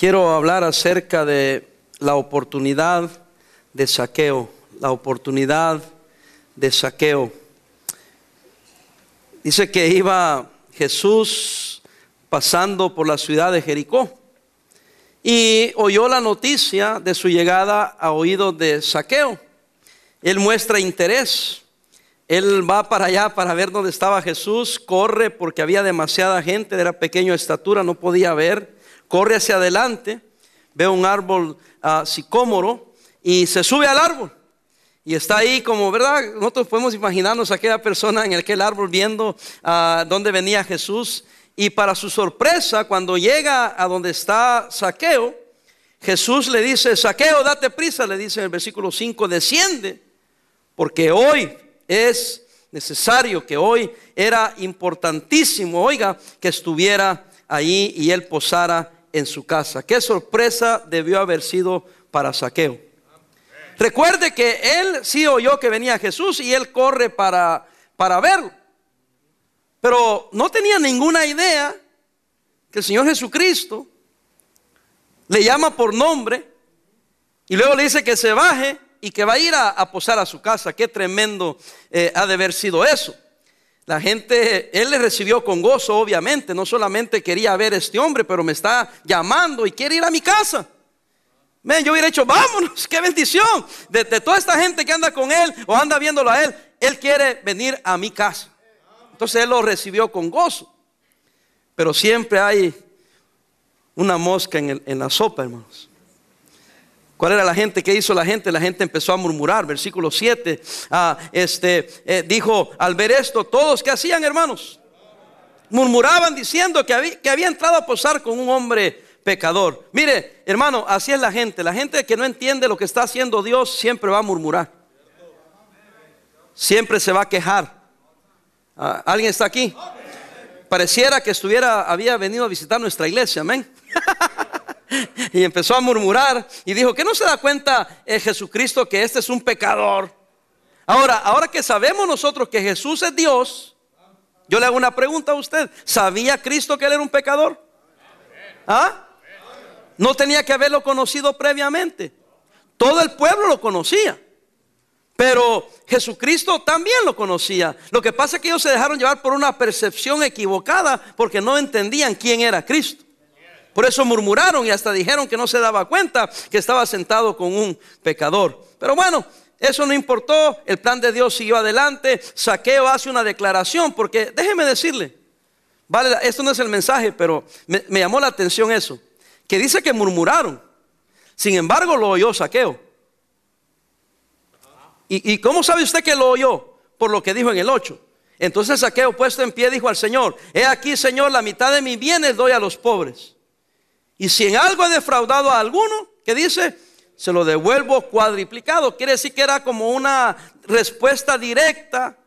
Quiero hablar acerca de la oportunidad de saqueo, la oportunidad de saqueo. Dice que iba Jesús pasando por la ciudad de Jericó y oyó la noticia de su llegada a oídos de saqueo. Él muestra interés. Él va para allá para ver dónde estaba Jesús, corre porque había demasiada gente, era pequeño de estatura, no podía ver corre hacia adelante, ve un árbol uh, sicómoro y se sube al árbol. Y está ahí como, ¿verdad? Nosotros podemos imaginarnos a aquella persona en aquel árbol viendo a dónde venía Jesús. Y para su sorpresa, cuando llega a donde está Saqueo, Jesús le dice, Saqueo, date prisa, le dice en el versículo 5, desciende, porque hoy es necesario, que hoy era importantísimo, oiga, que estuviera ahí y él posara en su casa. Qué sorpresa debió haber sido para Saqueo. Recuerde que él sí oyó que venía Jesús y él corre para, para verlo. Pero no tenía ninguna idea que el Señor Jesucristo le llama por nombre y luego le dice que se baje y que va a ir a, posar a su casa. Qué tremendo eh, ha de haber sido eso. La gente, él le recibió con gozo, obviamente. No solamente quería ver a este hombre, pero me está llamando y quiere ir a mi casa. Yo hubiera dicho, vámonos, qué bendición. De, toda esta gente que anda con él o anda viéndolo a él, él quiere venir a mi casa. Entonces él lo recibió con gozo. Pero siempre hay una mosca en, en la sopa, hermanos. ¿Cuál era la gente? ¿Qué hizo la gente? La gente empezó a murmurar. Versículo 7. Ah, este, eh, dijo, al ver esto, todos, ¿qué hacían, hermanos? Murmuraban diciendo que había, que había entrado a posar con un hombre pecador. Mire, hermano, así es la gente. La gente que no entiende lo que está haciendo Dios siempre va a murmurar. Siempre se va a quejar. Ah, ¿Alguien está aquí? Pareciera que estuviera, había venido a visitar nuestra iglesia, amén. y empezó a murmurar y dijo, que no se da cuenta eh, Jesucristo que este es un pecador? Ahora, ahora que sabemos nosotros que Jesús es Dios, yo le hago una pregunta a usted. ¿Sabía Cristo que él era un pecador? ¿Ah? No tenía que haberlo conocido previamente. Todo el pueblo lo conocía. Pero Jesucristo también lo conocía. Lo que pasa es que ellos se dejaron llevar por una percepción equivocada porque no entendían quién era Cristo. Por eso murmuraron y hasta dijeron que no se daba cuenta que estaba sentado con un pecador. Pero bueno, eso no importó, el plan de Dios siguió adelante. Saqueo hace una declaración, porque déjeme decirle, vale, esto no es el mensaje, pero me, llamó la atención eso, que dice que murmuraron. Sin embargo, lo oyó Saqueo. ¿Y, ¿Y cómo sabe usted que lo oyó? Por lo que dijo en el 8. Entonces Saqueo puesto en pie dijo al Señor, he aquí Señor, la mitad de mis bienes doy a los pobres. Y si en algo he defraudado a alguno, ¿qué dice? Se lo devuelvo cuadriplicado. Quiere decir que era como una respuesta directa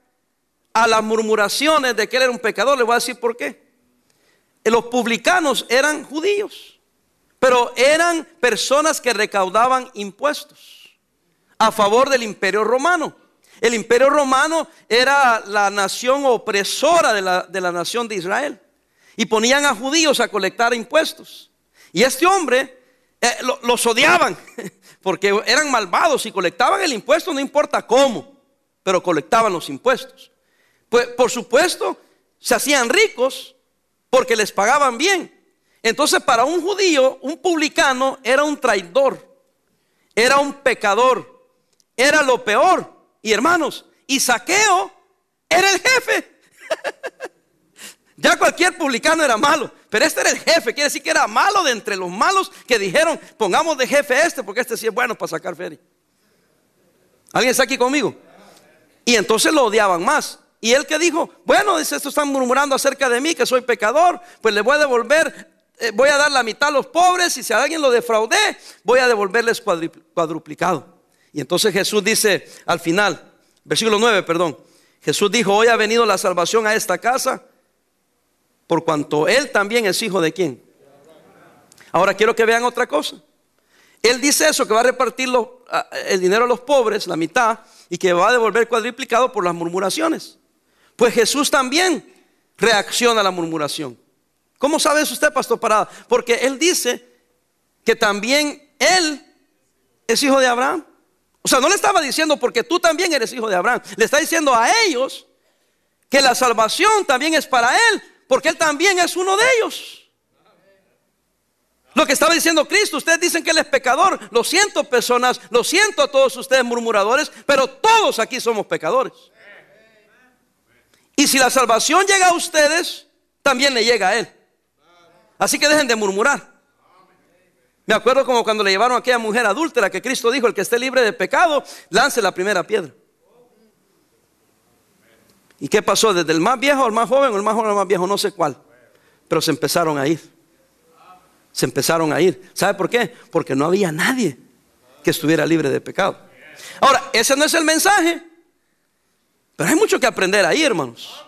a las murmuraciones de que él era un pecador. Le voy a decir por qué. Los publicanos eran judíos, pero eran personas que recaudaban impuestos a favor del imperio romano. El imperio romano era la nación opresora de la, de la nación de Israel. Y ponían a judíos a colectar impuestos. Y este hombre eh, los odiaban porque eran malvados y colectaban el impuesto, no importa cómo, pero colectaban los impuestos. Pues por supuesto, se hacían ricos porque les pagaban bien. Entonces, para un judío, un publicano era un traidor, era un pecador, era lo peor. Y hermanos, y saqueo era el jefe. Ya cualquier publicano era malo, pero este era el jefe, quiere decir que era malo de entre los malos que dijeron, pongamos de jefe este, porque este sí es bueno para sacar feria. ¿Alguien está aquí conmigo? Y entonces lo odiaban más. Y él que dijo, bueno, dice, esto están murmurando acerca de mí, que soy pecador, pues le voy a devolver, eh, voy a dar la mitad a los pobres, y si a alguien lo defraudé, voy a devolverles cuadruplicado. Y entonces Jesús dice al final, versículo 9, perdón, Jesús dijo, hoy ha venido la salvación a esta casa por cuanto él también es hijo de quién. Ahora quiero que vean otra cosa. Él dice eso, que va a repartir el dinero a los pobres, la mitad, y que va a devolver cuadriplicado por las murmuraciones. Pues Jesús también reacciona a la murmuración. ¿Cómo sabe eso usted, Pastor Parada? Porque él dice que también él es hijo de Abraham. O sea, no le estaba diciendo porque tú también eres hijo de Abraham. Le está diciendo a ellos que la salvación también es para él, porque él también es uno de ellos. Lo que estaba diciendo Cristo, ustedes dicen que él es pecador. Lo siento personas, lo siento a todos ustedes murmuradores, pero todos aquí somos pecadores. Y si la salvación llega a ustedes, también le llega a él. Así que dejen de murmurar. Me acuerdo como cuando le llevaron a aquella mujer adúltera que Cristo dijo, el que esté libre de pecado, lance la primera piedra. ¿Y qué pasó? Desde el más viejo al más joven, o el más joven al más viejo, no sé cuál. Pero se empezaron a ir. Se empezaron a ir. ¿Sabe por qué? Porque no había nadie que estuviera libre de pecado. Ahora, ese no es el mensaje. Pero hay mucho que aprender ahí, hermanos.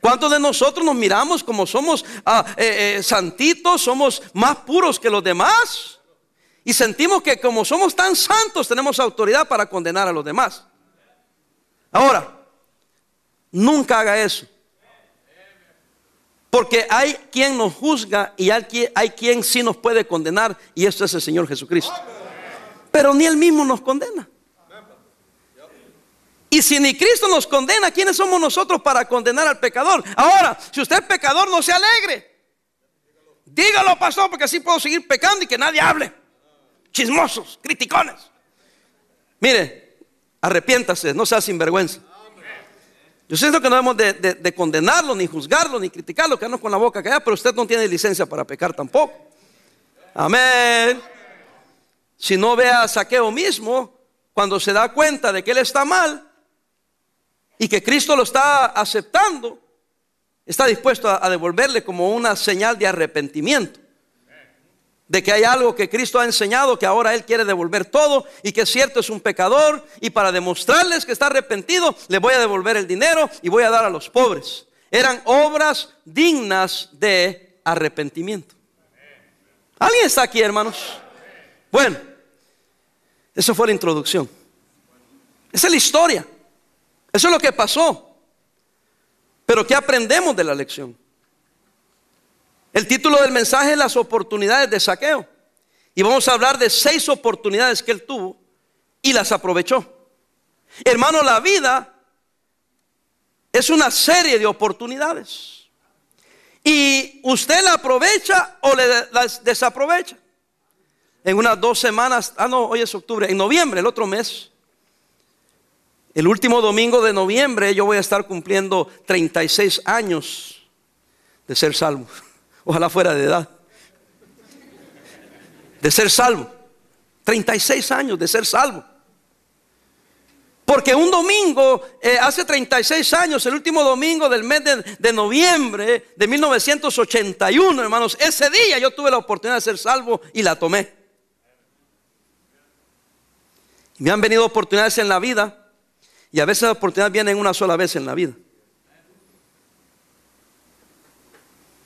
¿Cuántos de nosotros nos miramos como somos ah, eh, eh, santitos, somos más puros que los demás? Y sentimos que como somos tan santos tenemos autoridad para condenar a los demás. Ahora, nunca haga eso. Porque hay quien nos juzga y hay quien, sí nos puede condenar y esto es el Señor Jesucristo. Pero ni Él mismo nos condena. Y si ni Cristo nos condena, ¿quiénes somos nosotros para condenar al pecador? Ahora, si usted es pecador, no se alegre. Dígalo, pastor, porque así puedo seguir pecando y que nadie hable. Chismosos, criticones. Mire, arrepiéntase, no sea sinvergüenza. Yo siento que no debemos de, condenarlo, ni juzgarlo, ni criticarlo, quedarnos con la boca callada, pero usted no tiene licencia para pecar tampoco. Amén. Si no ve a Saqueo mismo, cuando se da cuenta de que él está mal y que Cristo lo está aceptando, está dispuesto a devolverle como una señal de arrepentimiento de que hay algo que Cristo ha enseñado, que ahora Él quiere devolver todo y que es cierto es un pecador y para demostrarles que está arrepentido, le voy a devolver el dinero y voy a dar a los pobres. Eran obras dignas de arrepentimiento. ¿Alguien está aquí, hermanos? Bueno, eso fue la introducción. Esa es la historia. Eso es lo que pasó. Pero ¿qué aprendemos de la lección? El título del mensaje es las oportunidades de saqueo. Y vamos a hablar de seis oportunidades que él tuvo y las aprovechó. Hermano, la vida es una serie de oportunidades. Y usted la aprovecha o le las desaprovecha. En unas dos semanas, ah no, hoy es octubre, en noviembre, el otro mes, el último domingo de noviembre, yo voy a estar cumpliendo 36 años de ser salvo. Ojalá fuera de edad. De ser salvo. 36 años de ser salvo. Porque un domingo, eh, hace 36 años, el último domingo del mes de, de, noviembre de 1981, hermanos, ese día yo tuve la oportunidad de ser salvo y la tomé. Me han venido oportunidades en la vida y a veces las oportunidades vienen una sola vez en la vida.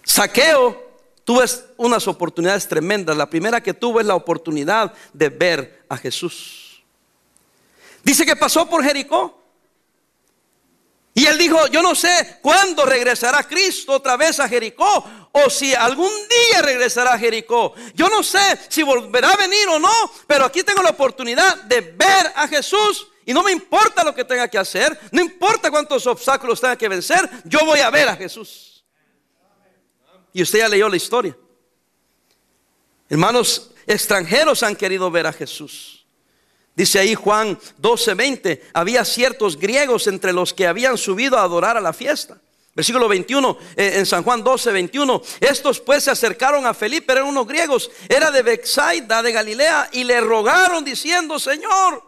Saqueo tuvo unas oportunidades tremendas. La primera que tuvo es la oportunidad de ver a Jesús. Dice que pasó por Jericó. Y él dijo, yo no sé cuándo regresará Cristo otra vez a Jericó o si algún día regresará a Jericó. Yo no sé si volverá a venir o no, pero aquí tengo la oportunidad de ver a Jesús y no me importa lo que tenga que hacer, no importa cuántos obstáculos tenga que vencer, yo voy a ver a Jesús. Y usted ya leyó la historia. Hermanos extranjeros han querido ver a Jesús. Dice ahí Juan 12:20, había ciertos griegos entre los que habían subido a adorar a la fiesta. Versículo 21 eh, en San Juan 12, 21. Estos pues se acercaron a Felipe, eran unos griegos, era de Bexaida, de Galilea, y le rogaron diciendo, Señor,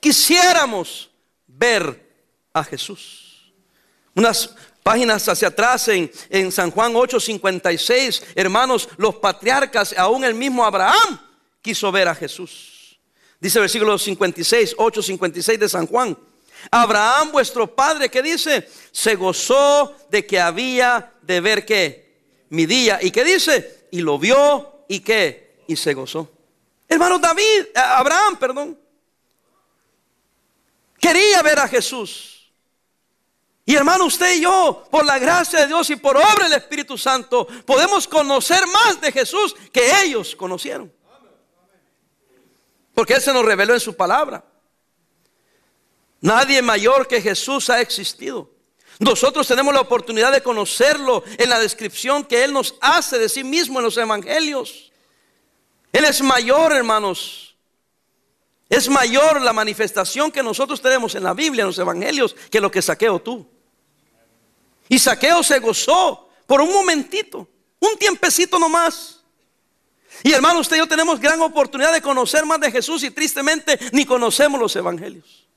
quisiéramos ver a Jesús. Unas Páginas hacia atrás en, en San Juan 8:56, hermanos, los patriarcas, aún el mismo Abraham, quiso ver a Jesús. Dice el versículo 56, 8:56 de San Juan. Abraham, vuestro padre, que dice, se gozó de que había de ver que mi día. ¿Y qué dice? Y lo vio y qué? Y se gozó. Hermano David, Abraham, perdón. Quería ver a Jesús. Y hermano, usted y yo, por la gracia de Dios y por obra del Espíritu Santo, podemos conocer más de Jesús que ellos conocieron. Porque Él se nos reveló en su palabra. Nadie mayor que Jesús ha existido. Nosotros tenemos la oportunidad de conocerlo en la descripción que Él nos hace de sí mismo en los evangelios. Él es mayor, hermanos. Es mayor la manifestación que nosotros tenemos en la Biblia, en los evangelios, que lo que saqueo tú. Y saqueo se gozó por un momentito, un tiempecito nomás. Y hermano, usted y yo tenemos gran oportunidad de conocer más de Jesús y tristemente ni conocemos los evangelios.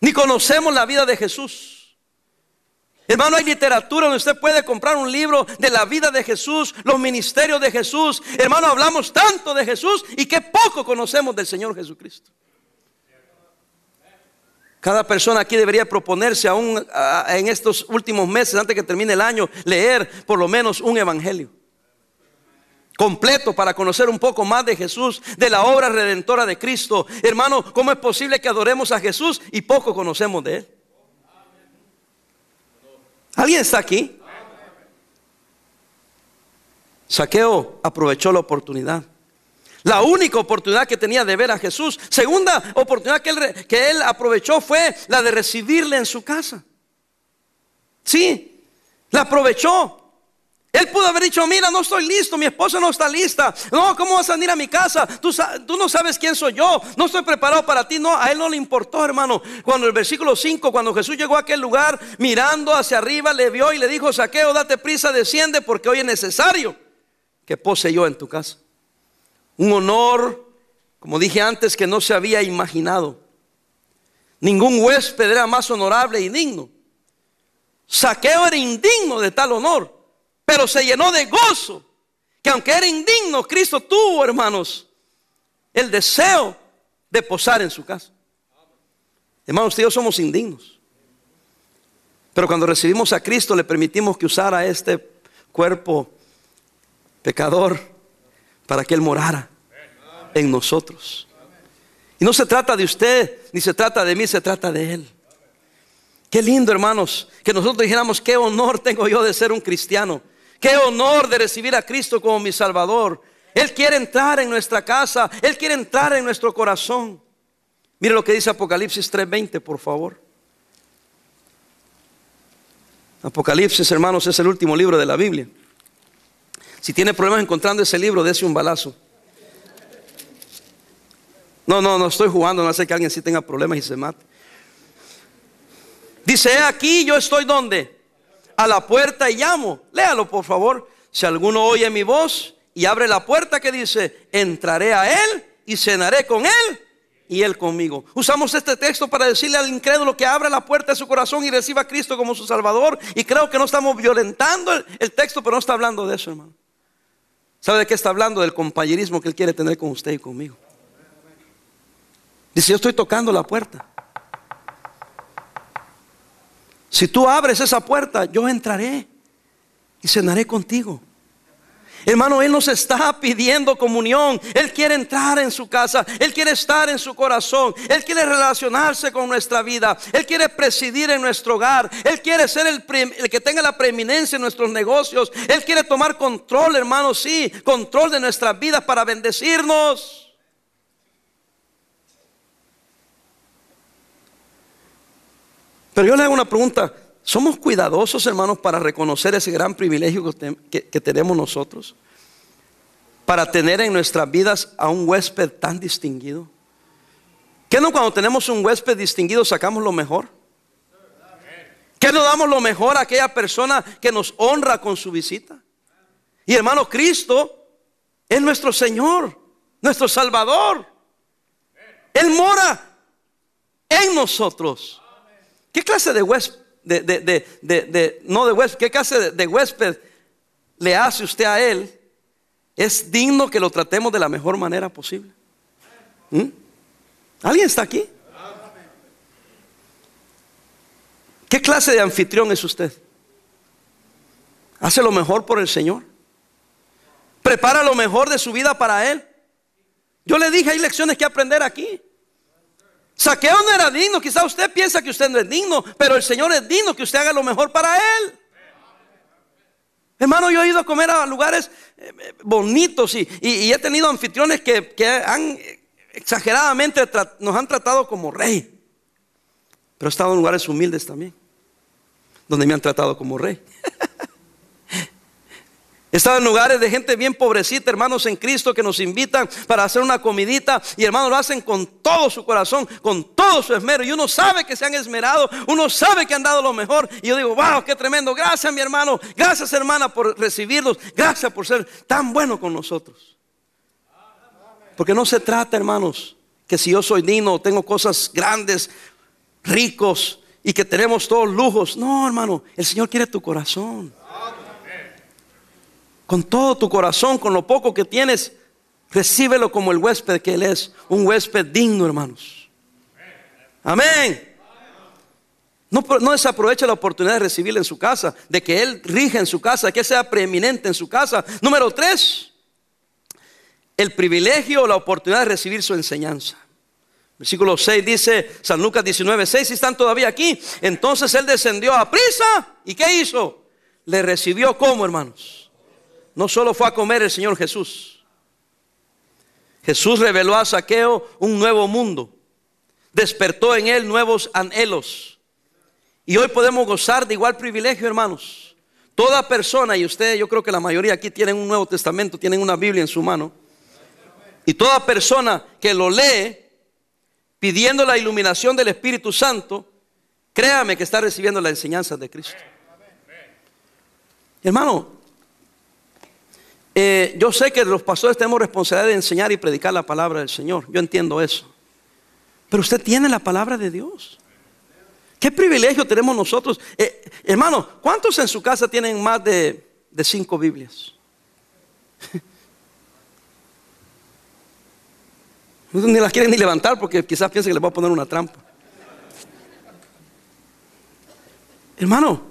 Ni conocemos la vida de Jesús. Hermano, hay literatura donde usted puede comprar un libro de la vida de Jesús, los ministerios de Jesús. Hermano, hablamos tanto de Jesús y que poco conocemos del Señor Jesucristo. Cada persona aquí debería proponerse aún en estos últimos meses, antes que termine el año, leer por lo menos un evangelio completo para conocer un poco más de Jesús, de la obra redentora de Cristo. Hermano, ¿cómo es posible que adoremos a Jesús y poco conocemos de Él? ¿Alguien está aquí? Saqueo aprovechó la oportunidad. La única oportunidad que tenía de ver a Jesús. Segunda oportunidad que él, que él aprovechó fue la de recibirle en su casa. Sí, la aprovechó. Él pudo haber dicho, mira, no estoy listo, mi esposa no está lista. No, ¿cómo vas a venir a mi casa? Tú, no sabes quién soy yo, no estoy preparado para ti. No, a él no le importó, hermano. Cuando el versículo 5, cuando Jesús llegó a aquel lugar, mirando hacia arriba, le vio y le dijo, saqueo, date prisa, desciende, porque hoy es necesario que pose yo en tu casa. Un honor, como dije antes, que no se había imaginado. Ningún huésped era más honorable y digno. Saqueo era indigno de tal honor pero se llenó de gozo. Que aunque era indigno, Cristo tuvo, hermanos, el deseo de posar en su casa. Hermanos, usted somos indignos. Pero cuando recibimos a Cristo, le permitimos que usara este cuerpo pecador para que Él morara en nosotros. Y no se trata de usted, ni se trata de mí, se trata de Él. Qué lindo, hermanos, que nosotros dijéramos, qué honor tengo yo de ser un cristiano. Qué honor de recibir a Cristo como mi Salvador. Él quiere entrar en nuestra casa. Él quiere entrar en nuestro corazón. Mire lo que dice Apocalipsis 3:20, por favor. Apocalipsis, hermanos, es el último libro de la Biblia. Si tiene problemas encontrando ese libro, dése un balazo. No, no, no estoy jugando, no sé que alguien sí tenga problemas y se mate. Dice, aquí yo estoy donde? A la puerta y llamo. Léalo, por favor. Si alguno oye mi voz y abre la puerta que dice, entraré a él y cenaré con él y él conmigo. Usamos este texto para decirle al incrédulo que abra la puerta de su corazón y reciba a Cristo como su Salvador. Y creo que no estamos violentando el, texto, pero no está hablando de eso, hermano. ¿Sabe de qué está hablando? Del compañerismo que él quiere tener con usted y conmigo. Dice, yo estoy tocando la puerta. Si tú abres esa puerta, yo entraré y cenaré contigo. Hermano, Él nos está pidiendo comunión. Él quiere entrar en su casa. Él quiere estar en su corazón. Él quiere relacionarse con nuestra vida. Él quiere presidir en nuestro hogar. Él quiere ser el, que tenga la preeminencia en nuestros negocios. Él quiere tomar control, hermano, sí, control de nuestras vidas para bendecirnos. Pero yo le hago una pregunta. ¿Somos cuidadosos, hermanos, para reconocer ese gran privilegio que, tenemos nosotros? Para tener en nuestras vidas a un huésped tan distinguido. ¿Qué no cuando tenemos un huésped distinguido sacamos lo mejor? ¿Qué no damos lo mejor a aquella persona que nos honra con su visita? Y hermano, Cristo es nuestro Señor, nuestro Salvador. Él mora en nosotros. ¿Qué clase de huésped, no de huésped, qué clase de, huésped le hace usted a él? Es digno que lo tratemos de la mejor manera posible. ¿Mm? ¿Alguien está aquí? ¿Qué clase de anfitrión es usted? ¿Hace lo mejor por el Señor? ¿Prepara lo mejor de su vida para Él? Yo le dije, hay lecciones que aprender aquí. Saqueo no era digno, quizá usted piensa que usted no es digno, pero el Señor es digno que usted haga lo mejor para Él. Hermano, yo he ido a comer a lugares eh, eh, bonitos y, he tenido anfitriones que, han exageradamente nos han tratado como rey. Pero he estado en lugares humildes también, donde me han tratado como rey. He estado en lugares de gente bien pobrecita, hermanos en Cristo, que nos invitan para hacer una comidita y hermanos lo hacen con todo su corazón, con todo su esmero. Y uno sabe que se han esmerado, uno sabe que han dado lo mejor. Y yo digo, wow, qué tremendo. Gracias, mi hermano. Gracias, hermana, por recibirlos. Gracias por ser tan bueno con nosotros. Porque no se trata, hermanos, que si yo soy digno, tengo cosas grandes, ricos y que tenemos todos lujos. No, hermano, el Señor quiere tu corazón con todo tu corazón, con lo poco que tienes, recíbelo como el huésped que Él es, un huésped digno, hermanos. Amén. No, no desaproveche la oportunidad de recibirle en su casa, de que Él rija en su casa, que sea preeminente en su casa. Número tres, el privilegio o la oportunidad de recibir su enseñanza. Versículo 6 dice, San Lucas 19, 6, si están todavía aquí, entonces Él descendió a prisa y ¿qué hizo? Le recibió como, hermanos no solo fue a comer el Señor Jesús. Jesús reveló a Saqueo un nuevo mundo. Despertó en él nuevos anhelos. Y hoy podemos gozar de igual privilegio, hermanos. Toda persona, y usted, yo creo que la mayoría aquí tienen un Nuevo Testamento, tienen una Biblia en su mano. Y toda persona que lo lee pidiendo la iluminación del Espíritu Santo, créame que está recibiendo la enseñanza de Cristo. Hermano, eh, yo sé que los pastores tenemos responsabilidad de enseñar y predicar la palabra del Señor. Yo entiendo eso. Pero usted tiene la palabra de Dios. ¿Qué privilegio tenemos nosotros? Eh, hermano, ¿cuántos en su casa tienen más de, cinco Biblias? ni las quieren ni levantar porque quizás piensen que les voy a poner una trampa. Hermano,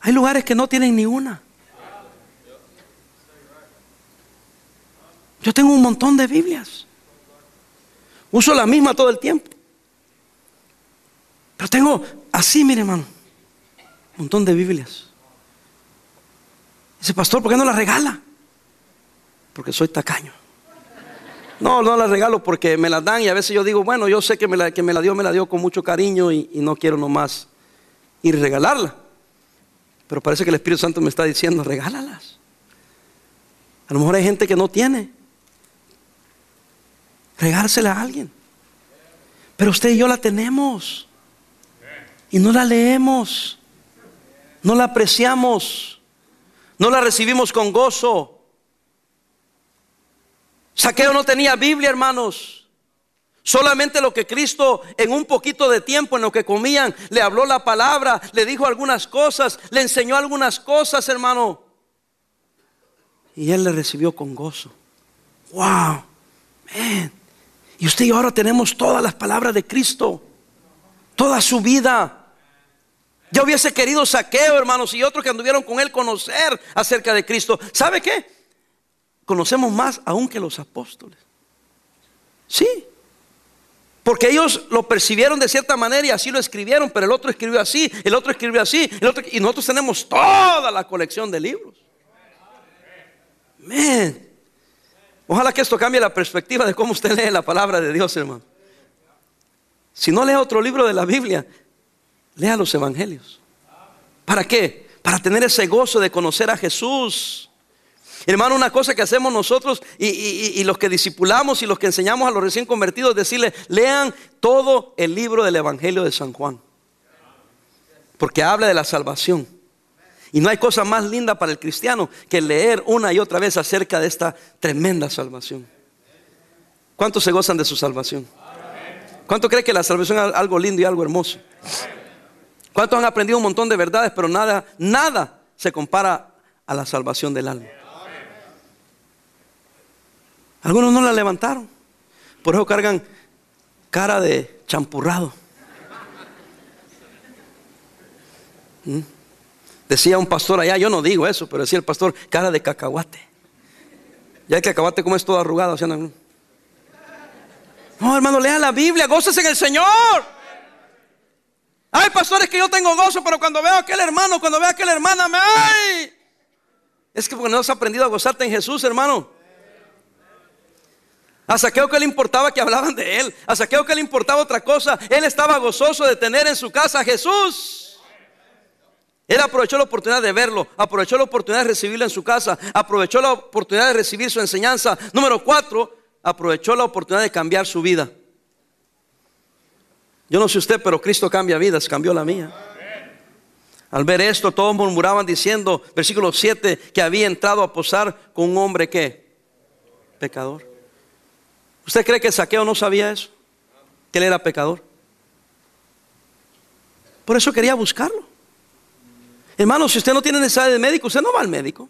hay lugares que no tienen ni una. Yo tengo un montón de Biblias. Uso la misma todo el tiempo. Pero tengo así, mire hermano, un montón de Biblias. Dice, pastor, ¿por qué no la regala? Porque soy tacaño. No, no la regalo porque me la dan y a veces yo digo, bueno, yo sé que me la, que me la dio, me la dio con mucho cariño y, y no quiero nomás ir a regalarla. Pero parece que el Espíritu Santo me está diciendo, regálalas. A lo mejor hay gente que no tiene regársela a alguien. Pero usted y yo la tenemos. Y no la leemos. No la apreciamos. No la recibimos con gozo. Saqueo no tenía Biblia, hermanos. Solamente lo que Cristo en un poquito de tiempo en lo que comían le habló la palabra, le dijo algunas cosas, le enseñó algunas cosas, hermano. Y él le recibió con gozo. Wow. Man. Y usted y ahora tenemos todas las palabras de Cristo, toda su vida. Ya hubiese querido saqueo, hermanos, y otros que anduvieron con él conocer acerca de Cristo. ¿Sabe qué? Conocemos más aún que los apóstoles. Sí. Porque ellos lo percibieron de cierta manera y así lo escribieron, pero el otro escribió así, el otro escribió así, el otro, y nosotros tenemos toda la colección de libros. Amén. Ojalá que esto cambie la perspectiva de cómo usted lee la palabra de Dios, hermano. Si no lee otro libro de la Biblia, lea los evangelios. ¿Para qué? Para tener ese gozo de conocer a Jesús. Hermano, una cosa que hacemos nosotros y, los que discipulamos y los que enseñamos a los recién convertidos es decirle, lean todo el libro del Evangelio de San Juan. Porque habla de la salvación. Y no hay cosa más linda para el cristiano que leer una y otra vez acerca de esta tremenda salvación. ¿Cuántos se gozan de su salvación? ¿Cuántos creen que la salvación es algo lindo y algo hermoso? ¿Cuántos han aprendido un montón de verdades, pero nada, nada se compara a la salvación del alma? Algunos no la levantaron. Por eso cargan cara de champurrado. ¿Mm? Decía un pastor allá, yo no digo eso, pero decía el pastor, cara de cacahuate. Ya el cacahuate como es todo arrugado. no, No, hermano, lea la Biblia, goces en el Señor. Hay pastores que yo tengo gozo, pero cuando veo a aquel hermano, cuando veo a aquella hermana, me ay. Es que porque no has aprendido a gozarte en Jesús, hermano. A Saqueo que le importaba que hablaban de él. A Saqueo que le importaba otra cosa. Él estaba gozoso de tener en su casa a Jesús. Él aprovechó la oportunidad de verlo, aprovechó la oportunidad de recibirlo en su casa, aprovechó la oportunidad de recibir su enseñanza. Número cuatro, aprovechó la oportunidad de cambiar su vida. Yo no sé usted, pero Cristo cambia vidas, cambió la mía. Al ver esto, todos murmuraban diciendo, versículo 7, que había entrado a posar con un hombre que, pecador. ¿Usted cree que Saqueo no sabía eso? Que él era pecador. Por eso quería buscarlo. Hermano, si usted no tiene necesidad de médico, usted no va al médico.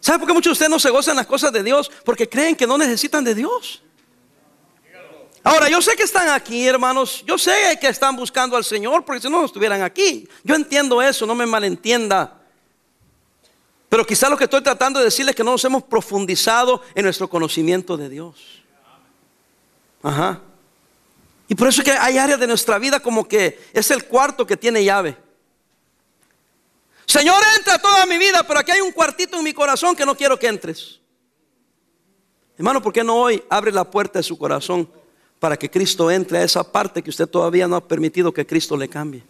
¿Sabe por qué muchos de ustedes no se gozan las cosas de Dios? Porque creen que no necesitan de Dios. Ahora, yo sé que están aquí, hermanos. Yo sé que están buscando al Señor, porque si no, no estuvieran aquí. Yo entiendo eso, no me malentienda. Pero quizá lo que estoy tratando de decirles es que no nos hemos profundizado en nuestro conocimiento de Dios. Ajá. Y por eso es que hay áreas de nuestra vida como que es el cuarto que tiene llave. Señor, entra toda mi vida, pero aquí hay un cuartito en mi corazón que no quiero que entres. Hermano, ¿por qué no hoy abre la puerta de su corazón para que Cristo entre a esa parte que usted todavía no ha permitido que Cristo le cambie.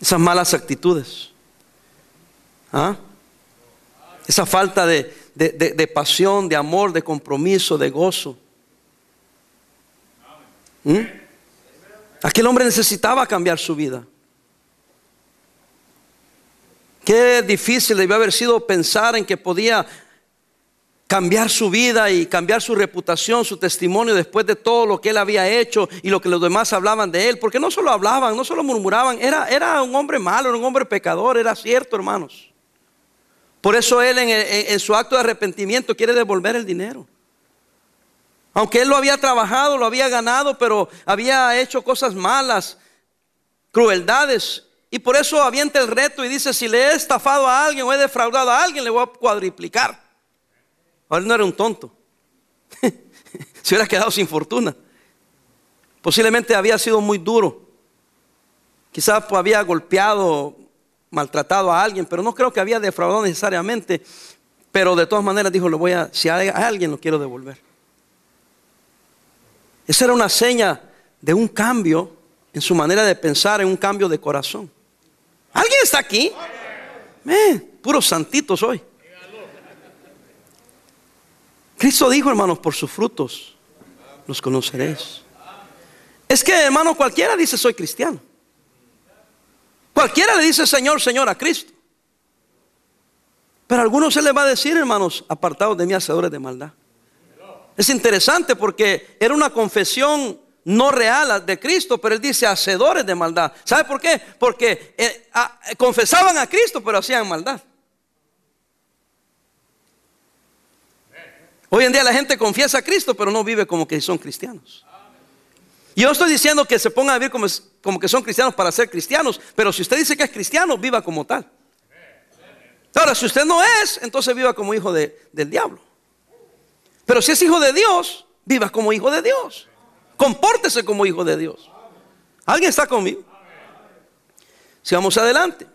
Esas malas actitudes. ¿Ah? Esa falta de, pasión, de amor, de compromiso, de gozo. ¿Mm? Aquel hombre necesitaba cambiar su vida. Qué difícil debió haber sido pensar en que podía cambiar su vida y cambiar su reputación, su testimonio después de todo lo que él había hecho y lo que los demás hablaban de él. Porque no solo hablaban, no solo murmuraban, era, era un hombre malo, era un hombre pecador, era cierto, hermanos. Por eso él en, en su acto de arrepentimiento quiere devolver el dinero. Aunque él lo había trabajado, lo había ganado, pero había hecho cosas malas, crueldades. Y por eso avienta el reto y dice, si le he estafado a alguien o he defraudado a alguien, le voy a cuadriplicar. Ahora no era un tonto. Se hubiera quedado sin fortuna. Posiblemente había sido muy duro. Quizás había golpeado, maltratado a alguien, pero no creo que había defraudado necesariamente. Pero de todas maneras dijo, voy a, si hay a alguien lo quiero devolver. Esa era una seña de un cambio en su manera de pensar, en un cambio de corazón. ¿Alguien está aquí? puros santitos hoy. Cristo dijo, hermanos, por sus frutos los conoceréis. Es que, hermano, cualquiera dice soy cristiano. Cualquiera le dice Señor, Señor a Cristo. Pero a algunos se les va a decir, hermanos, apartados de mí, hacedores de maldad. Es interesante porque era una confesión no real de Cristo, pero él dice hacedores de maldad. ¿Sabe por qué? Porque eh, confesaban a Cristo, pero hacían maldad. Hoy en día la gente confiesa a Cristo, pero no vive como que son cristianos. Y yo estoy diciendo que se pongan a vivir como, como, que son cristianos para ser cristianos, pero si usted dice que es cristiano, viva como tal. Ahora, si usted no es, entonces viva como hijo del diablo. Pero si es hijo de Dios, viva como hijo de Dios. Compórtese como hijo de Dios. ¿Alguien está conmigo? Sigamos adelante.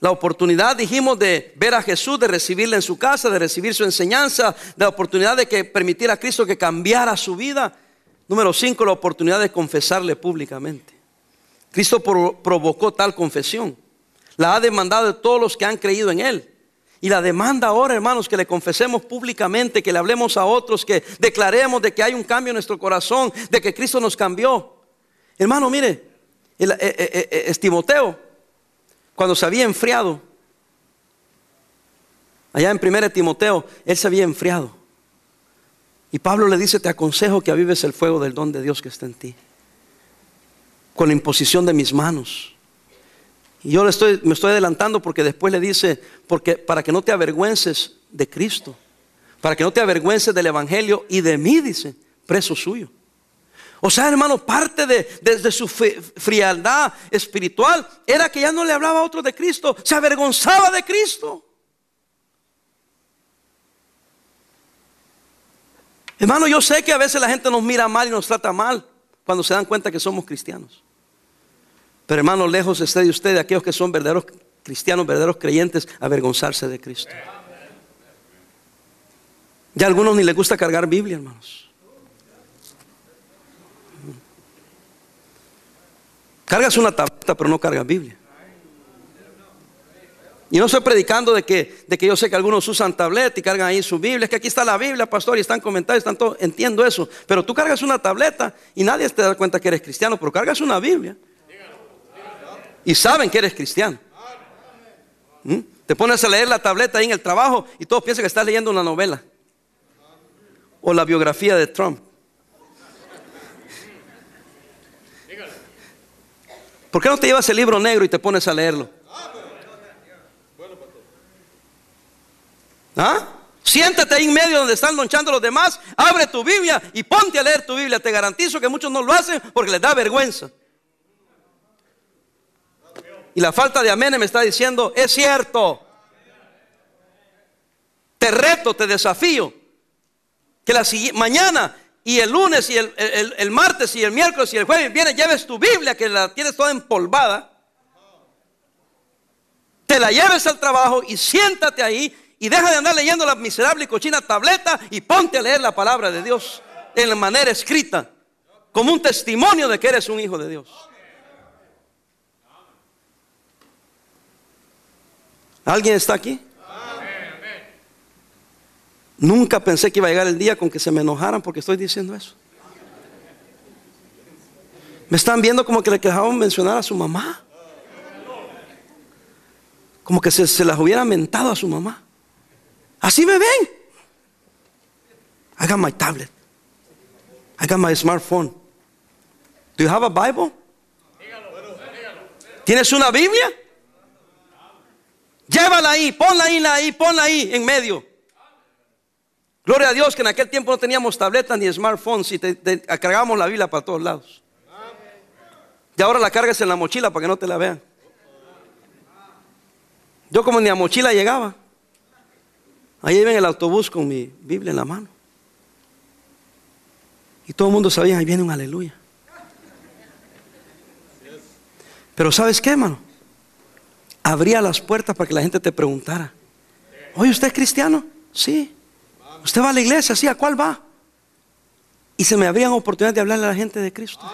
La oportunidad, dijimos, de ver a Jesús, de recibirle en su casa, de recibir su enseñanza, la oportunidad de que permitiera a Cristo que cambiara su vida. Número cinco, la oportunidad de confesarle públicamente. Cristo provocó tal confesión. La ha demandado de todos los que han creído en Él. Y la demanda ahora, hermanos, que le confesemos públicamente, que le hablemos a otros, que declaremos de que hay un cambio en nuestro corazón, de que Cristo nos cambió. Hermano, mire, el, eh, eh, eh, Timoteo cuando se había enfriado, allá en 1 Timoteo, él se había enfriado. Y Pablo le dice, te aconsejo que avives el fuego del don de Dios que está en ti, con la imposición de mis manos. Y yo le estoy, me estoy adelantando porque después le dice, porque para que no te avergüences de Cristo, para que no te avergüences del Evangelio y de mí, dice, preso suyo. O sea, hermano, parte de, su frialdad espiritual era que ya no le hablaba a otro de Cristo, se avergonzaba de Cristo. Hermano, yo sé que a veces la gente nos mira mal y nos trata mal cuando se dan cuenta que somos cristianos. Pero hermano, lejos esté de usted de aquellos que son verdaderos cristianos, verdaderos creyentes, avergonzarse de Cristo. Ya a algunos ni les gusta cargar Biblia, hermanos. Cargas una tableta, pero no cargas Biblia. Y no estoy predicando de que, de que yo sé que algunos usan tableta y cargan ahí su Biblia. Es que aquí está la Biblia, pastor, y están comentarios, están todo, entiendo eso. Pero tú cargas una tableta y nadie te da cuenta que eres cristiano, pero cargas una Biblia. Y saben que eres cristiano. ¿Mm? Te pones a leer la tableta ahí en el trabajo y todos piensan que estás leyendo una novela. O la biografía de Trump. ¿Por qué no te llevas el libro negro y te pones a leerlo? ¿Ah? Siéntate ahí en medio donde están lonchando los demás, abre tu Biblia y ponte a leer tu Biblia. Te garantizo que muchos no lo hacen porque les da vergüenza. Y la falta de amén me está diciendo, es cierto. Te reto, te desafío. Que la mañana y el lunes y el, martes y el miércoles y el jueves viene, lleves tu Biblia que la tienes toda empolvada. Te la lleves al trabajo y siéntate ahí y deja de andar leyendo la miserable y cochina tableta y ponte a leer la palabra de Dios en la manera escrita, como un testimonio de que eres un hijo de Dios. ¿Alguien está aquí? Nunca pensé que iba a llegar el día con que se me enojaran porque estoy diciendo eso. Me están viendo como que le dejaban mencionar a su mamá. Como que se, se las hubiera mentado a su mamá. Así me ven. I got my tablet. I got my smartphone. Do you have a Bible? ¿Tienes una Biblia? Llévala ahí, ponla ahí, ahí, ponla ahí en medio. Gloria a Dios que en aquel tiempo no teníamos tabletas ni smartphones y te, cargábamos la Biblia para todos lados. Y ahora la cargas en la mochila para que no te la vean. Yo como ni a mochila llegaba. Ahí iba en el autobús con mi Biblia en la mano. Y todo el mundo sabía, ahí viene un aleluya. Pero ¿sabes qué, hermano? Abría las puertas para que la gente te preguntara. Oye, ¿usted es cristiano? Sí. ¿Usted va a la iglesia? Sí, ¿a cuál va? Y se me abrían oportunidades de hablarle a la gente de Cristo.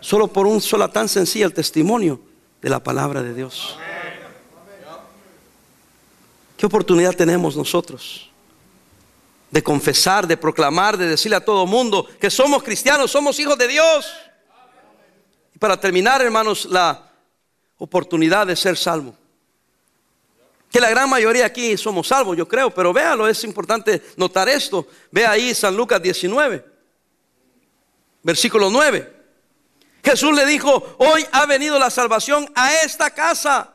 Solo por un sola tan sencilla el testimonio de la palabra de Dios. ¿Qué oportunidad tenemos nosotros? De confesar, de proclamar, de decirle a todo mundo que somos cristianos, somos hijos de Dios. Y para terminar, hermanos, la oportunidad de ser salvo. Que la gran mayoría aquí somos salvos, yo creo, pero véalo, es importante notar esto. Ve ahí San Lucas 19, versículo 9. Jesús le dijo, hoy ha venido la salvación a esta casa.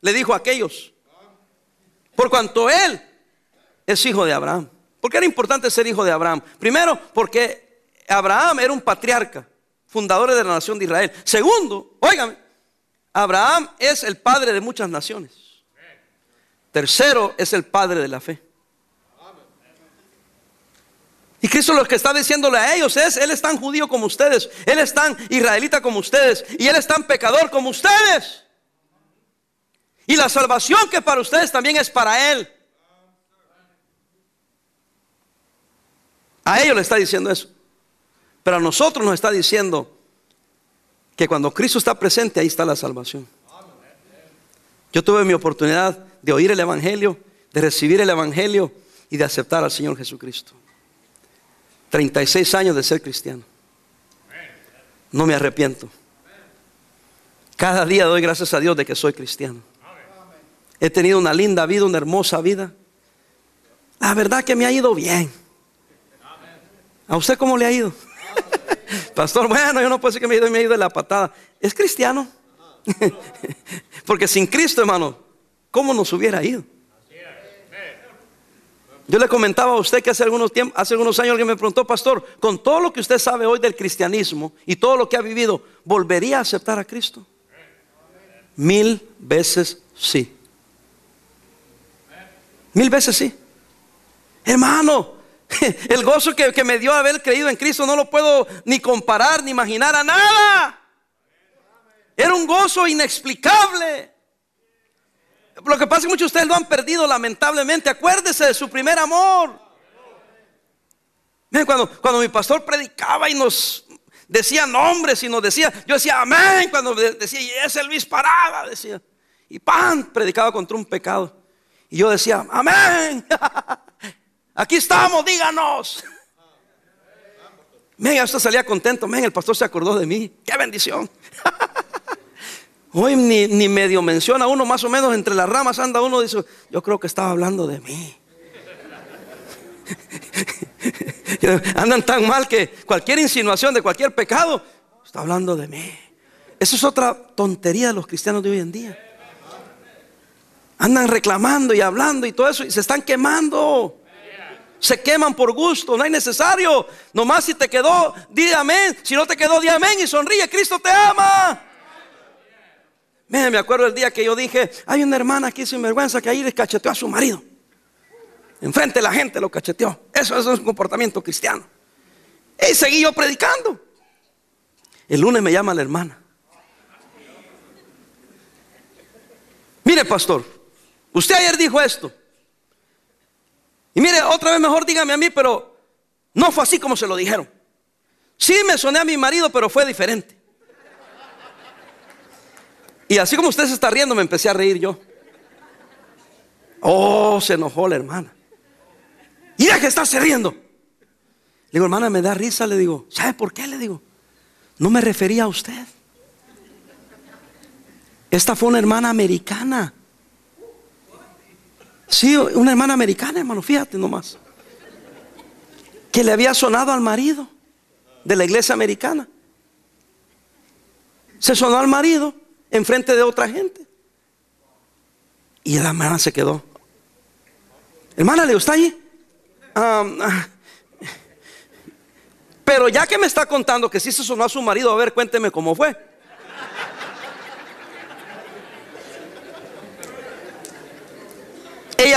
Le dijo a aquellos. Por cuanto él es hijo de Abraham. ¿Por qué era importante ser hijo de Abraham? Primero, porque Abraham era un patriarca, fundador de la nación de Israel. Segundo, óigame, Abraham es el padre de muchas naciones. Tercero, es el padre de la fe. Y Cristo lo que está diciéndole a ellos es, Él es tan judío como ustedes, Él es tan israelita como ustedes, y Él es tan pecador como ustedes. Y la salvación que para ustedes también es para Él. A ellos le está diciendo eso. Pero a nosotros nos está diciendo que cuando Cristo está presente, ahí está la salvación. Yo tuve mi oportunidad de oír el Evangelio, de recibir el Evangelio y de aceptar al Señor Jesucristo. 36 años de ser cristiano. No me arrepiento. Cada día doy gracias a Dios de que soy cristiano. He tenido una linda vida, una hermosa vida. La verdad que me ha ido bien. ¿A usted cómo le ha ido? Pastor, bueno, yo no puedo decir que me ha ido, de la patada. ¿Es cristiano? Porque sin Cristo, hermano, ¿cómo nos hubiera ido? Yo le comentaba a usted que hace algunos, tiempos, hace algunos años alguien me preguntó, pastor, con todo lo que usted sabe hoy del cristianismo y todo lo que ha vivido, ¿volvería a aceptar a Cristo? Mil veces sí. Mil veces sí. Hermano, El gozo que, me dio haber creído en Cristo no lo puedo ni comparar ni imaginar a nada. Era un gozo inexplicable. Lo que pasa es que muchos de ustedes lo han perdido lamentablemente. Acuérdese de su primer amor. Cuando, cuando mi pastor predicaba y nos decía nombres y nos decía, yo decía amén. Cuando decía, y es Luis Parada, decía. Y pan, predicaba contra un pecado. Y yo decía, amén. Aquí estamos, díganos. Venga, usted salía contento. Men, el pastor se acordó de mí. Qué bendición. Hoy ni, ni, medio menciona uno, más o menos entre las ramas anda uno, dice, yo creo que estaba hablando de mí. Andan tan mal que cualquier insinuación de cualquier pecado está hablando de mí. Eso es otra tontería de los cristianos de hoy en día. Andan reclamando y hablando y todo eso y se están quemando. Se queman por gusto, no hay necesario. Nomás si te quedó, di amén. Si no te quedó, di amén y sonríe. Cristo te ama. Me acuerdo el día que yo dije, hay una hermana aquí sin vergüenza que ahí le cacheteó a su marido. Enfrente de la gente lo cacheteó. Eso, es un comportamiento cristiano. Y seguí yo predicando. El lunes me llama la hermana. Mire, pastor, usted ayer dijo esto. Y mire, otra vez mejor dígame a mí, pero no fue así como se lo dijeron. Sí me soné a mi marido, pero fue diferente. Y así como usted se está riendo, me empecé a reír yo. Oh, se enojó la hermana. ¿Y ya que está riendo? Le digo, hermana, me da risa. Le digo, ¿sabe por qué? Le digo, no me refería a usted. Esta fue una hermana americana. Sí, una hermana americana, hermano, fíjate nomás. Que le había sonado al marido de la iglesia americana. Se sonó al marido enfrente de otra gente. Y la hermana se quedó. Hermana, ¿le está allí? Ah, pero ya que me está contando que si se sonó a su marido, a ver, cuénteme cómo fue.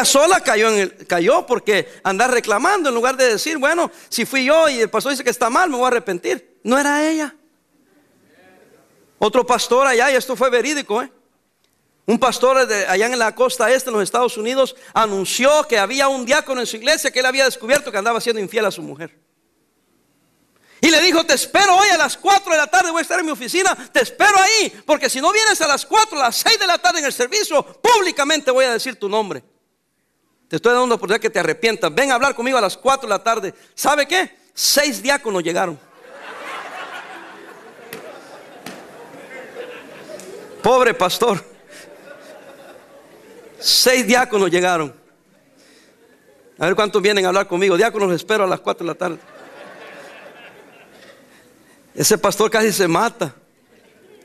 Sola cayó, en el, cayó porque andar reclamando en lugar de decir, bueno, si fui yo y el pastor dice que está mal, me voy a arrepentir. No era ella. Otro pastor allá, y esto fue verídico, ¿eh? Un pastor de allá en la costa este, en los Estados Unidos, anunció que había un diácono en su iglesia que él había descubierto que andaba siendo infiel a su mujer. Y le dijo, te espero hoy a las 4 de la tarde, voy a estar en mi oficina, te espero ahí, porque si no vienes a las 4, a las 6 de la tarde en el servicio, públicamente voy a decir tu nombre. Te estoy dando la oportunidad que te arrepientas. Ven a hablar conmigo a las 4 de la tarde. ¿Sabe qué? Seis diáconos llegaron. Pobre pastor. Seis diáconos llegaron. A ver cuántos vienen a hablar conmigo. Diáconos, los espero a las cuatro de la tarde. Ese pastor casi se mata.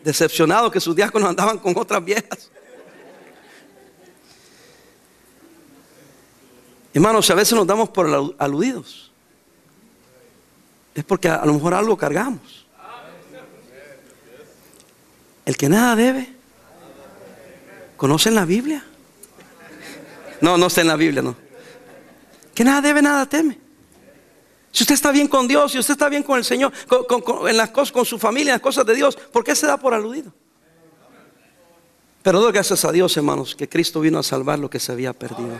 Decepcionado que sus diáconos andaban con otras viejas. Hermanos, a veces nos damos por aludidos. Es porque a lo mejor algo cargamos. El que nada debe, ¿conocen la Biblia? No, no está en la Biblia, no. Que nada debe, nada teme. Si usted está bien con Dios, si usted está bien con el Señor, en las cosas, con su familia, en las cosas de Dios, ¿por qué se da por aludido? Pero doy gracias a Dios, hermanos, que Cristo vino a salvar lo que se había perdido.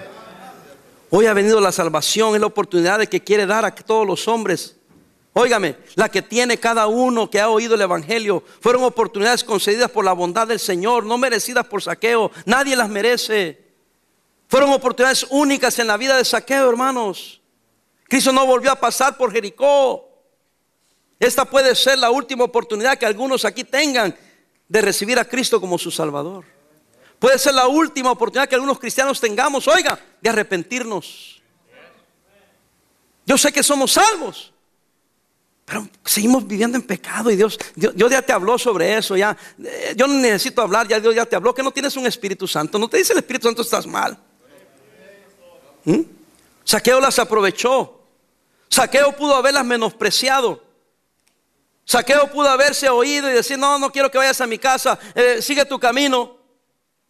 Hoy ha venido la salvación, es la oportunidad de que quiere dar a todos los hombres Óigame, la que tiene cada uno que ha oído el Evangelio fueron oportunidades concedidas por la bondad del Señor, no merecidas por saqueo. Nadie las merece. Fueron oportunidades únicas en la vida de saqueo, hermanos. Cristo no volvió a pasar por Jericó. Esta puede ser la última oportunidad que algunos aquí tengan de recibir a Cristo como su Salvador. Puede ser la última oportunidad que algunos cristianos tengamos, oiga, de arrepentirnos. Yo sé que somos salvos, pero seguimos viviendo en pecado y Dios, Dios, ya te habló sobre eso, ya. Eh, yo no necesito hablar, ya Dios ya te habló, que no tienes un Espíritu Santo. No te dice el Espíritu Santo estás mal. ¿Mm? Saqueo las aprovechó. Saqueo pudo haberlas menospreciado. Saqueo pudo haberse oído y decir, no, no quiero que vayas a mi casa, eh, sigue tu camino.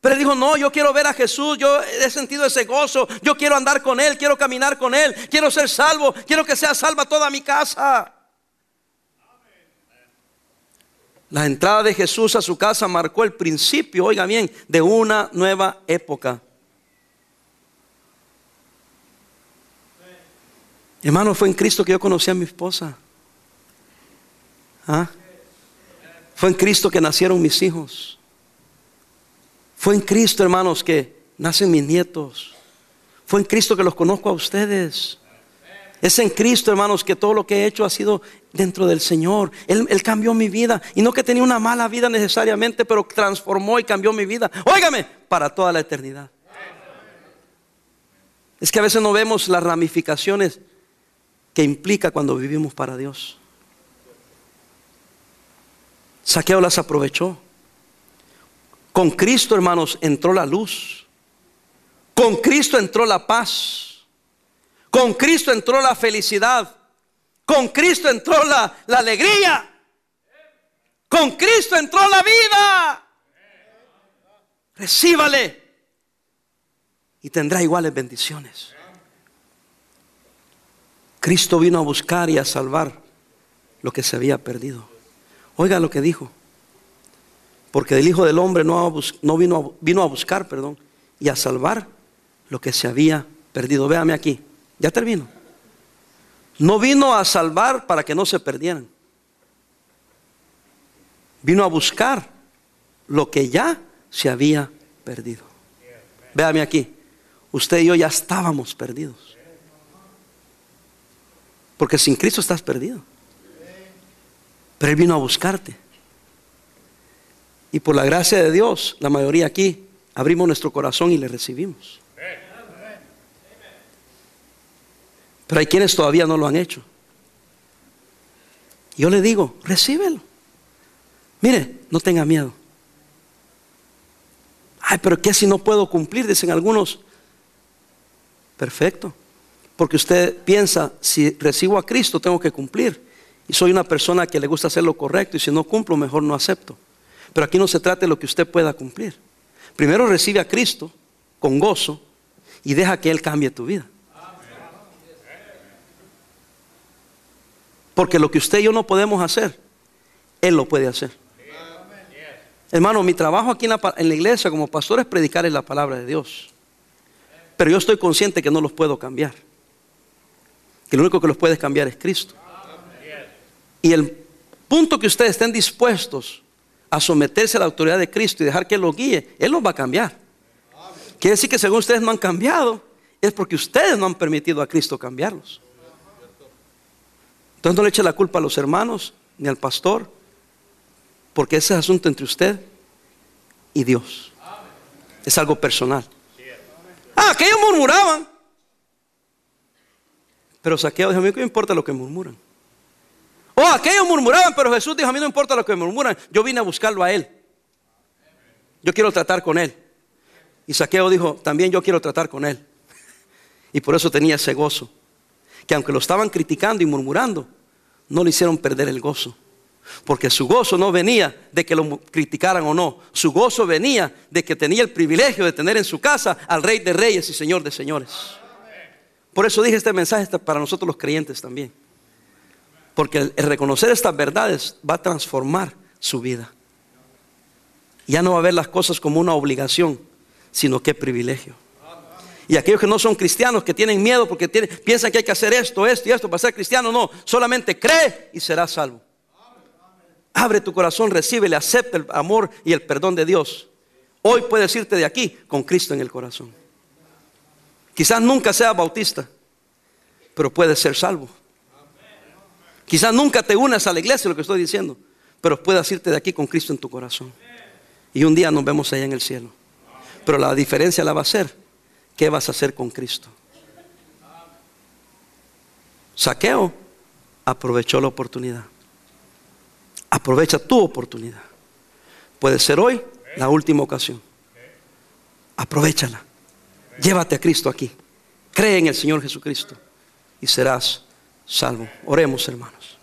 Pero él dijo, no, yo quiero ver a Jesús, yo he sentido ese gozo, yo quiero andar con Él, quiero caminar con Él, quiero ser salvo, quiero que sea salva toda mi casa. La entrada de Jesús a su casa marcó el principio, oiga bien, de una nueva época. Hermano, fue en Cristo que yo conocí a mi esposa. ¿Ah? Fue en Cristo que nacieron mis hijos. Fue en Cristo, hermanos, que nacen mis nietos. Fue en Cristo que los conozco a ustedes. Es en Cristo, hermanos, que todo lo que he hecho ha sido dentro del Señor. Él, él, cambió mi vida. Y no que tenía una mala vida necesariamente, pero transformó y cambió mi vida. Óigame, para toda la eternidad. Es que a veces no vemos las ramificaciones que implica cuando vivimos para Dios. Saqueo las aprovechó. Con Cristo, hermanos, entró la luz. Con Cristo entró la paz. Con Cristo entró la felicidad. Con Cristo entró la, alegría. Con Cristo entró la vida. Recíbale. Y tendrá iguales bendiciones. Cristo vino a buscar y a salvar lo que se había perdido. Oiga lo que dijo. Porque el Hijo del Hombre no, no vino, a, vino a buscar, perdón, y a salvar lo que se había perdido. Véame aquí, ya termino. No vino a salvar para que no se perdieran. Vino a buscar lo que ya se había perdido. Véame aquí, usted y yo ya estábamos perdidos. Porque sin Cristo estás perdido. Pero Él vino a buscarte. Y por la gracia de Dios, la mayoría aquí, abrimos nuestro corazón y le recibimos. Pero hay quienes todavía no lo han hecho. Yo le digo, recíbelo. Mire, no tenga miedo. Ay, pero ¿qué si no puedo cumplir? Dicen algunos. Perfecto. Porque usted piensa, si recibo a Cristo, tengo que cumplir. Y soy una persona que le gusta hacer lo correcto y si no cumplo, mejor no acepto. Pero aquí no se trata de lo que usted pueda cumplir. Primero recibe a Cristo con gozo y deja que Él cambie tu vida. Porque lo que usted y yo no podemos hacer, Él lo puede hacer. Hermano, mi trabajo aquí en la, en la iglesia como pastor es predicarles la palabra de Dios. Pero yo estoy consciente que no los puedo cambiar que lo único que los puede cambiar es Cristo. Y el punto que ustedes estén dispuestos a someterse a la autoridad de Cristo y dejar que Él los guíe, Él los va a cambiar. Quiere decir que según ustedes no han cambiado, es porque ustedes no han permitido a Cristo cambiarlos. Entonces no le eche la culpa a los hermanos ni al pastor, porque ese es asunto entre usted y Dios. Es algo personal. Ah, que ellos murmuraban. Pero Saqueo dijo, a mí me importa lo que murmuran. Oh, aquellos murmuraban, pero Jesús dijo, a mí no importa lo que murmuran, yo vine a buscarlo a él. Yo quiero tratar con él. Y Saqueo dijo, también yo quiero tratar con él. Y por eso tenía ese gozo. Que aunque lo estaban criticando y murmurando, no le hicieron perder el gozo. Porque su gozo no venía de que lo criticaran o no. Su gozo venía de que tenía el privilegio de tener en su casa al Rey de Reyes y Señor de Señores. Por eso dije este mensaje para nosotros los creyentes también. Porque el, reconocer estas verdades va a transformar su vida. Ya no va a ver las cosas como una obligación, sino que privilegio. Y aquellos que no son cristianos, que tienen miedo porque piensan que hay que hacer esto, esto y esto para ser cristiano, no, solamente cree y será salvo. Abre tu corazón, recibe, le acepta el amor y el perdón de Dios. Hoy puedes irte de aquí con Cristo en el corazón. Quizás nunca sea bautista, pero puedes ser salvo. Quizás nunca te unas a la iglesia, lo que estoy diciendo, pero puedes irte de aquí con Cristo en tu corazón. Y un día nos vemos allá en el cielo. Pero la diferencia la va a ser, ¿qué vas a hacer con Cristo? Saqueo aprovechó la oportunidad. Aprovecha tu oportunidad. Puede ser hoy la última ocasión. Aprovechala. Llévate a Cristo aquí. Cree en el Señor Jesucristo y serás salvo. Oremos, hermanos.